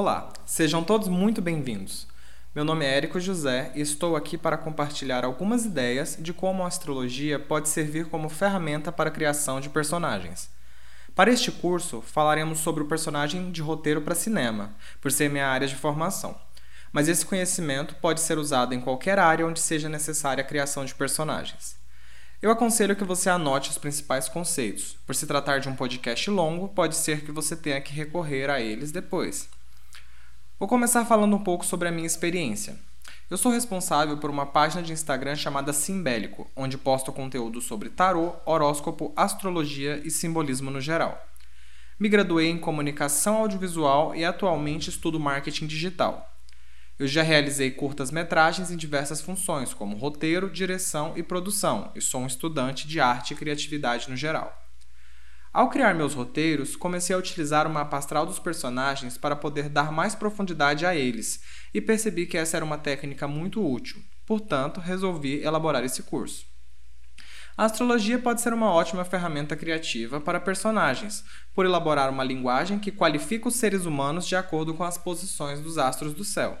Olá, sejam todos muito bem-vindos. Meu nome é Érico José e estou aqui para compartilhar algumas ideias de como a astrologia pode servir como ferramenta para a criação de personagens. Para este curso, falaremos sobre o personagem de roteiro para cinema, por ser minha área de formação. Mas esse conhecimento pode ser usado em qualquer área onde seja necessária a criação de personagens. Eu aconselho que você anote os principais conceitos. Por se tratar de um podcast longo, pode ser que você tenha que recorrer a eles depois. Vou começar falando um pouco sobre a minha experiência. Eu sou responsável por uma página de Instagram chamada Simbélico, onde posto conteúdo sobre tarô, horóscopo, astrologia e simbolismo no geral. Me graduei em comunicação audiovisual e atualmente estudo marketing digital. Eu já realizei curtas-metragens em diversas funções, como roteiro, direção e produção, e sou um estudante de arte e criatividade no geral. Ao criar meus roteiros, comecei a utilizar o mapa astral dos personagens para poder dar mais profundidade a eles, e percebi que essa era uma técnica muito útil. Portanto, resolvi elaborar esse curso. A astrologia pode ser uma ótima ferramenta criativa para personagens, por elaborar uma linguagem que qualifica os seres humanos de acordo com as posições dos astros do céu.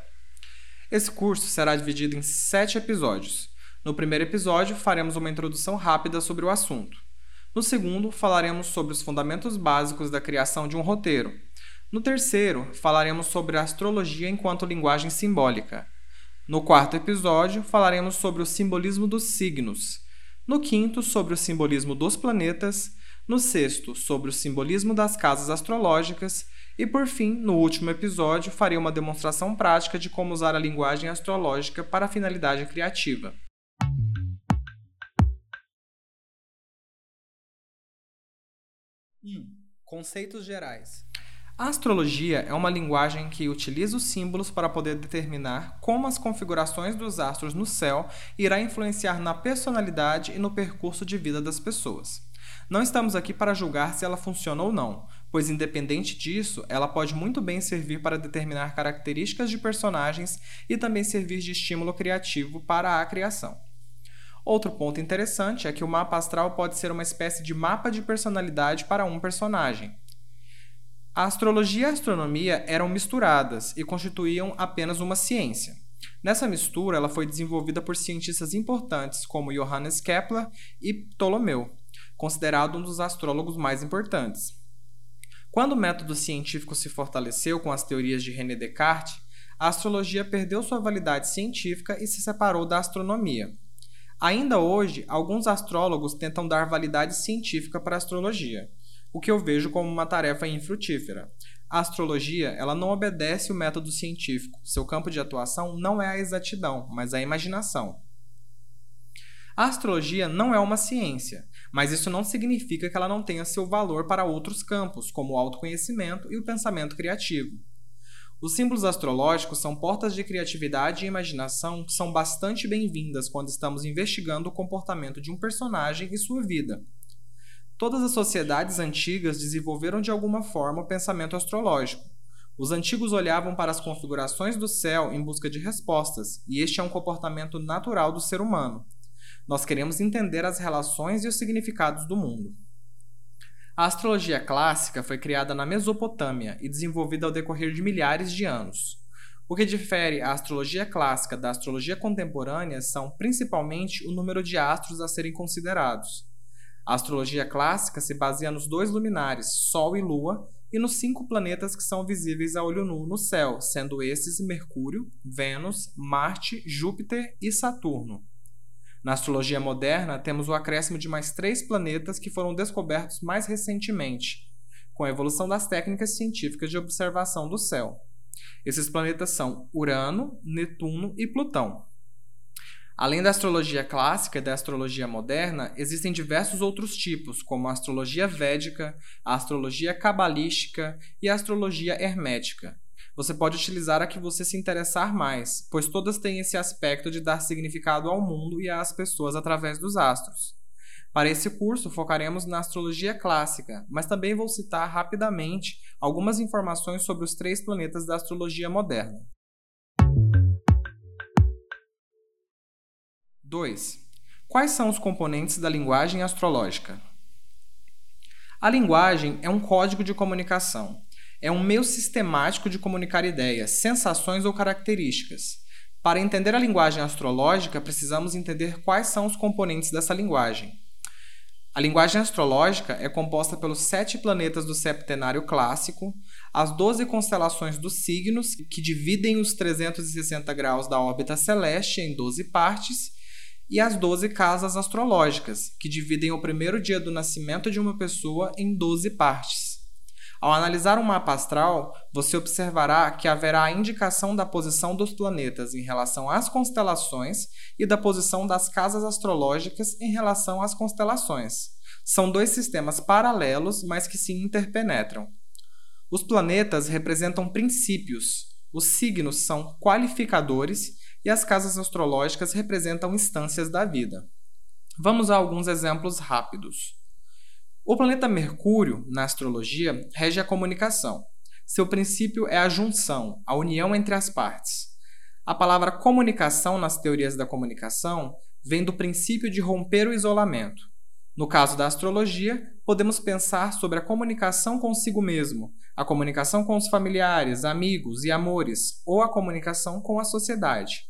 Esse curso será dividido em sete episódios. No primeiro episódio, faremos uma introdução rápida sobre o assunto. No segundo, falaremos sobre os fundamentos básicos da criação de um roteiro. No terceiro, falaremos sobre a astrologia enquanto linguagem simbólica. No quarto episódio, falaremos sobre o simbolismo dos signos. No quinto, sobre o simbolismo dos planetas. No sexto, sobre o simbolismo das casas astrológicas. E por fim, no último episódio, farei uma demonstração prática de como usar a linguagem astrológica para a finalidade criativa. 1. Conceitos gerais. A astrologia é uma linguagem que utiliza os símbolos para poder determinar como as configurações dos astros no céu irá influenciar na personalidade e no percurso de vida das pessoas. Não estamos aqui para julgar se ela funciona ou não, pois independente disso, ela pode muito bem servir para determinar características de personagens e também servir de estímulo criativo para a criação. Outro ponto interessante é que o mapa astral pode ser uma espécie de mapa de personalidade para um personagem. A astrologia e a astronomia eram misturadas e constituíam apenas uma ciência. Nessa mistura, ela foi desenvolvida por cientistas importantes como Johannes Kepler e Ptolomeu, considerado um dos astrólogos mais importantes. Quando o método científico se fortaleceu com as teorias de René Descartes, a astrologia perdeu sua validade científica e se separou da astronomia. Ainda hoje, alguns astrólogos tentam dar validade científica para a astrologia, o que eu vejo como uma tarefa infrutífera. A astrologia, ela não obedece o método científico. Seu campo de atuação não é a exatidão, mas a imaginação. A astrologia não é uma ciência, mas isso não significa que ela não tenha seu valor para outros campos, como o autoconhecimento e o pensamento criativo. Os símbolos astrológicos são portas de criatividade e imaginação que são bastante bem-vindas quando estamos investigando o comportamento de um personagem e sua vida. Todas as sociedades antigas desenvolveram de alguma forma o pensamento astrológico. Os antigos olhavam para as configurações do céu em busca de respostas, e este é um comportamento natural do ser humano. Nós queremos entender as relações e os significados do mundo. A astrologia clássica foi criada na Mesopotâmia e desenvolvida ao decorrer de milhares de anos. O que difere a astrologia clássica da astrologia contemporânea são principalmente o número de astros a serem considerados. A astrologia clássica se baseia nos dois luminares, Sol e Lua, e nos cinco planetas que são visíveis a olho nu no céu, sendo esses Mercúrio, Vênus, Marte, Júpiter e Saturno. Na astrologia moderna, temos o acréscimo de mais três planetas que foram descobertos mais recentemente, com a evolução das técnicas científicas de observação do céu. Esses planetas são Urano, Netuno e Plutão. Além da astrologia clássica e da astrologia moderna, existem diversos outros tipos, como a astrologia védica, a astrologia cabalística e a astrologia hermética, você pode utilizar a que você se interessar mais, pois todas têm esse aspecto de dar significado ao mundo e às pessoas através dos astros. Para esse curso, focaremos na astrologia clássica, mas também vou citar rapidamente algumas informações sobre os três planetas da astrologia moderna. 2. Quais são os componentes da linguagem astrológica? A linguagem é um código de comunicação é um meio sistemático de comunicar ideias, sensações ou características. Para entender a linguagem astrológica, precisamos entender quais são os componentes dessa linguagem. A linguagem astrológica é composta pelos sete planetas do septenário clássico, as doze constelações dos signos, que dividem os 360 graus da órbita celeste em 12 partes, e as 12 casas astrológicas, que dividem o primeiro dia do nascimento de uma pessoa em 12 partes. Ao analisar um mapa astral, você observará que haverá a indicação da posição dos planetas em relação às constelações e da posição das casas astrológicas em relação às constelações. São dois sistemas paralelos, mas que se interpenetram. Os planetas representam princípios, os signos são qualificadores e as casas astrológicas representam instâncias da vida. Vamos a alguns exemplos rápidos. O planeta Mercúrio, na astrologia, rege a comunicação. Seu princípio é a junção, a união entre as partes. A palavra comunicação nas teorias da comunicação vem do princípio de romper o isolamento. No caso da astrologia, podemos pensar sobre a comunicação consigo mesmo, a comunicação com os familiares, amigos e amores, ou a comunicação com a sociedade.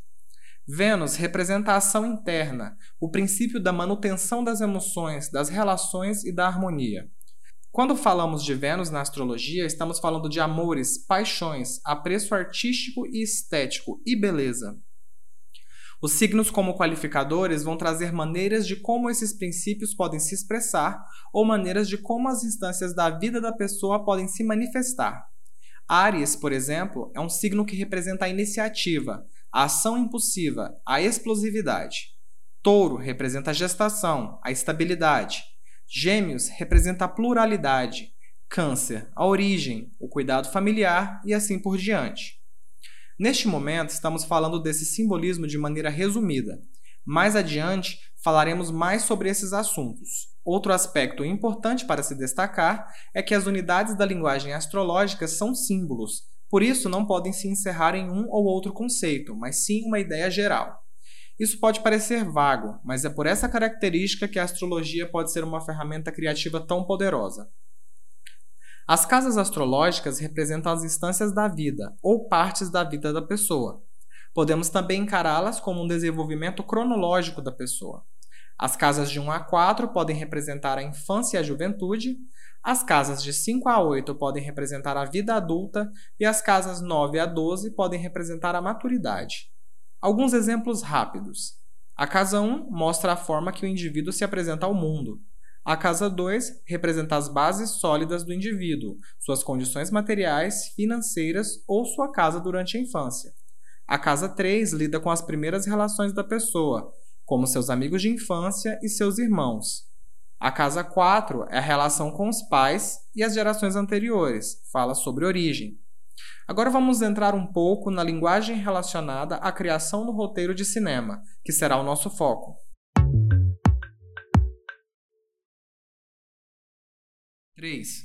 Vênus representa a ação interna, o princípio da manutenção das emoções, das relações e da harmonia. Quando falamos de Vênus na astrologia, estamos falando de amores, paixões, apreço artístico e estético e beleza. Os signos, como qualificadores, vão trazer maneiras de como esses princípios podem se expressar ou maneiras de como as instâncias da vida da pessoa podem se manifestar. Ares, por exemplo, é um signo que representa a iniciativa, a ação impulsiva, a explosividade. Touro representa a gestação, a estabilidade. Gêmeos representa a pluralidade. Câncer, a origem, o cuidado familiar e assim por diante. Neste momento, estamos falando desse simbolismo de maneira resumida. Mais adiante, falaremos mais sobre esses assuntos. Outro aspecto importante para se destacar é que as unidades da linguagem astrológica são símbolos, por isso, não podem se encerrar em um ou outro conceito, mas sim uma ideia geral. Isso pode parecer vago, mas é por essa característica que a astrologia pode ser uma ferramenta criativa tão poderosa. As casas astrológicas representam as instâncias da vida, ou partes da vida da pessoa. Podemos também encará-las como um desenvolvimento cronológico da pessoa. As casas de 1 a 4 podem representar a infância e a juventude, as casas de 5 a 8 podem representar a vida adulta e as casas 9 a 12 podem representar a maturidade. Alguns exemplos rápidos. A casa 1 mostra a forma que o indivíduo se apresenta ao mundo. A casa 2 representa as bases sólidas do indivíduo, suas condições materiais, financeiras ou sua casa durante a infância. A casa 3 lida com as primeiras relações da pessoa, como seus amigos de infância e seus irmãos. A casa 4 é a relação com os pais e as gerações anteriores, fala sobre origem. Agora vamos entrar um pouco na linguagem relacionada à criação do roteiro de cinema, que será o nosso foco. Três.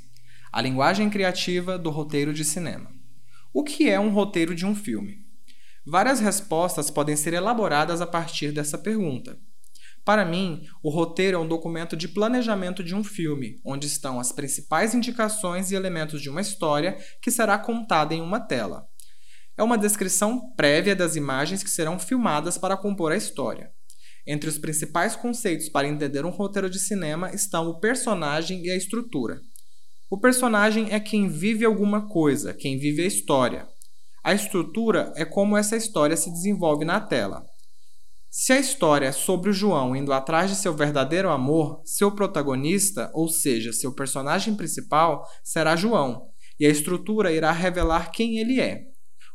A linguagem criativa do roteiro de cinema. O que é um roteiro de um filme? Várias respostas podem ser elaboradas a partir dessa pergunta. Para mim, o roteiro é um documento de planejamento de um filme, onde estão as principais indicações e elementos de uma história que será contada em uma tela. É uma descrição prévia das imagens que serão filmadas para compor a história. Entre os principais conceitos para entender um roteiro de cinema estão o personagem e a estrutura. O personagem é quem vive alguma coisa, quem vive a história. A estrutura é como essa história se desenvolve na tela. Se a história é sobre o João indo atrás de seu verdadeiro amor, seu protagonista, ou seja, seu personagem principal, será João, e a estrutura irá revelar quem ele é,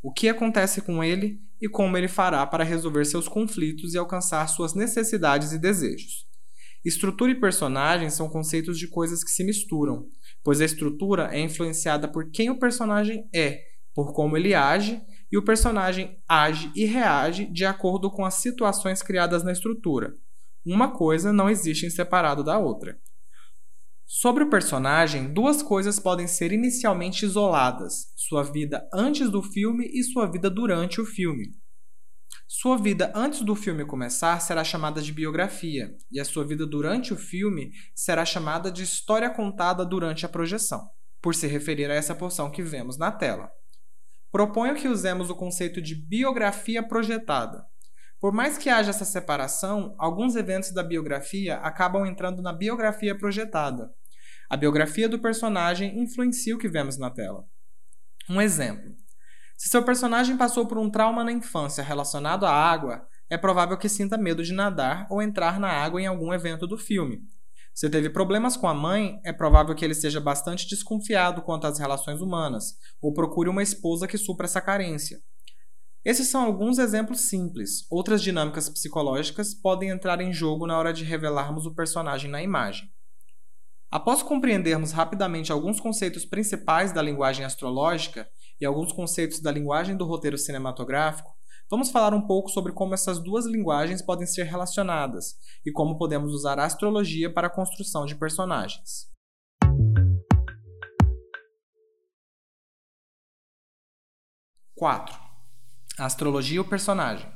o que acontece com ele e como ele fará para resolver seus conflitos e alcançar suas necessidades e desejos. Estrutura e personagem são conceitos de coisas que se misturam, pois a estrutura é influenciada por quem o personagem é, por como ele age e o personagem age e reage de acordo com as situações criadas na estrutura. Uma coisa não existe em separado da outra. Sobre o personagem, duas coisas podem ser inicialmente isoladas: sua vida antes do filme e sua vida durante o filme. Sua vida antes do filme começar será chamada de biografia, e a sua vida durante o filme será chamada de história contada durante a projeção. por se referir a essa porção que vemos na tela. Proponho que usemos o conceito de biografia projetada. Por mais que haja essa separação, alguns eventos da biografia acabam entrando na biografia projetada. A biografia do personagem influencia o que vemos na tela. Um exemplo: se seu personagem passou por um trauma na infância relacionado à água, é provável que sinta medo de nadar ou entrar na água em algum evento do filme. Se teve problemas com a mãe, é provável que ele seja bastante desconfiado quanto às relações humanas, ou procure uma esposa que supra essa carência. Esses são alguns exemplos simples. Outras dinâmicas psicológicas podem entrar em jogo na hora de revelarmos o personagem na imagem. Após compreendermos rapidamente alguns conceitos principais da linguagem astrológica e alguns conceitos da linguagem do roteiro cinematográfico, Vamos falar um pouco sobre como essas duas linguagens podem ser relacionadas e como podemos usar a astrologia para a construção de personagens. Quatro. A astrologia e o personagem.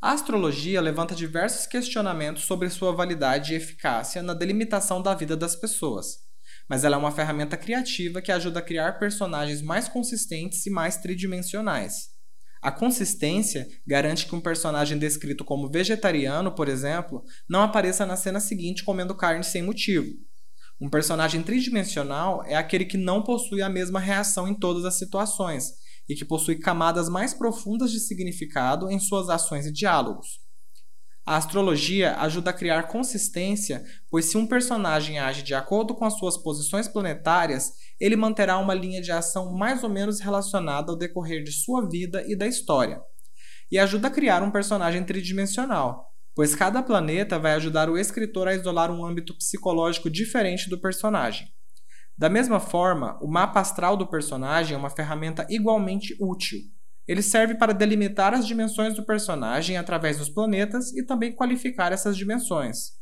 A astrologia levanta diversos questionamentos sobre sua validade e eficácia na delimitação da vida das pessoas, mas ela é uma ferramenta criativa que ajuda a criar personagens mais consistentes e mais tridimensionais. A consistência garante que um personagem descrito como vegetariano, por exemplo, não apareça na cena seguinte comendo carne sem motivo. Um personagem tridimensional é aquele que não possui a mesma reação em todas as situações e que possui camadas mais profundas de significado em suas ações e diálogos. A astrologia ajuda a criar consistência, pois se um personagem age de acordo com as suas posições planetárias, ele manterá uma linha de ação mais ou menos relacionada ao decorrer de sua vida e da história. E ajuda a criar um personagem tridimensional, pois cada planeta vai ajudar o escritor a isolar um âmbito psicológico diferente do personagem. Da mesma forma, o mapa astral do personagem é uma ferramenta igualmente útil ele serve para delimitar as dimensões do personagem através dos planetas e também qualificar essas dimensões.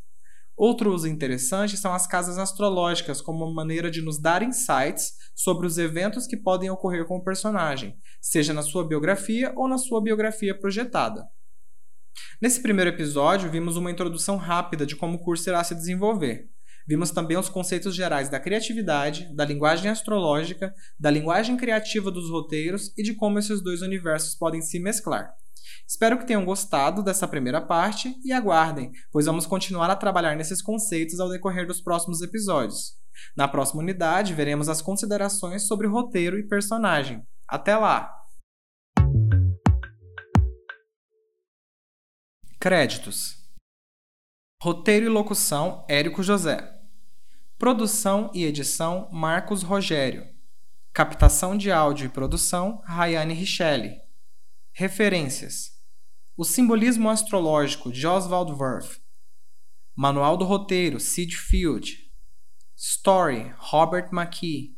Outro uso interessante são as casas astrológicas como uma maneira de nos dar insights sobre os eventos que podem ocorrer com o personagem, seja na sua biografia ou na sua biografia projetada. Nesse primeiro episódio, vimos uma introdução rápida de como o curso irá se desenvolver. Vimos também os conceitos gerais da criatividade, da linguagem astrológica, da linguagem criativa dos roteiros e de como esses dois universos podem se mesclar. Espero que tenham gostado dessa primeira parte e aguardem, pois vamos continuar a trabalhar nesses conceitos ao decorrer dos próximos episódios. Na próxima unidade, veremos as considerações sobre roteiro e personagem. Até lá! Créditos: Roteiro e locução: Érico José. Produção e edição Marcos Rogério. Captação de áudio e produção Rayane Richelli. Referências: O Simbolismo Astrológico de Oswald Wirth. Manual do Roteiro Sid Field. Story Robert McKee.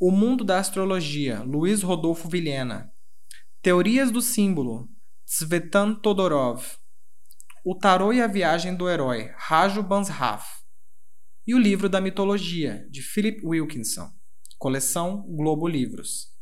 O Mundo da Astrologia Luiz Rodolfo Vilhena. Teorias do Símbolo Tsvetan Todorov. O Tarô e a Viagem do Herói Raju Bansraf e o livro da mitologia, de Philip Wilkinson, coleção Globo Livros.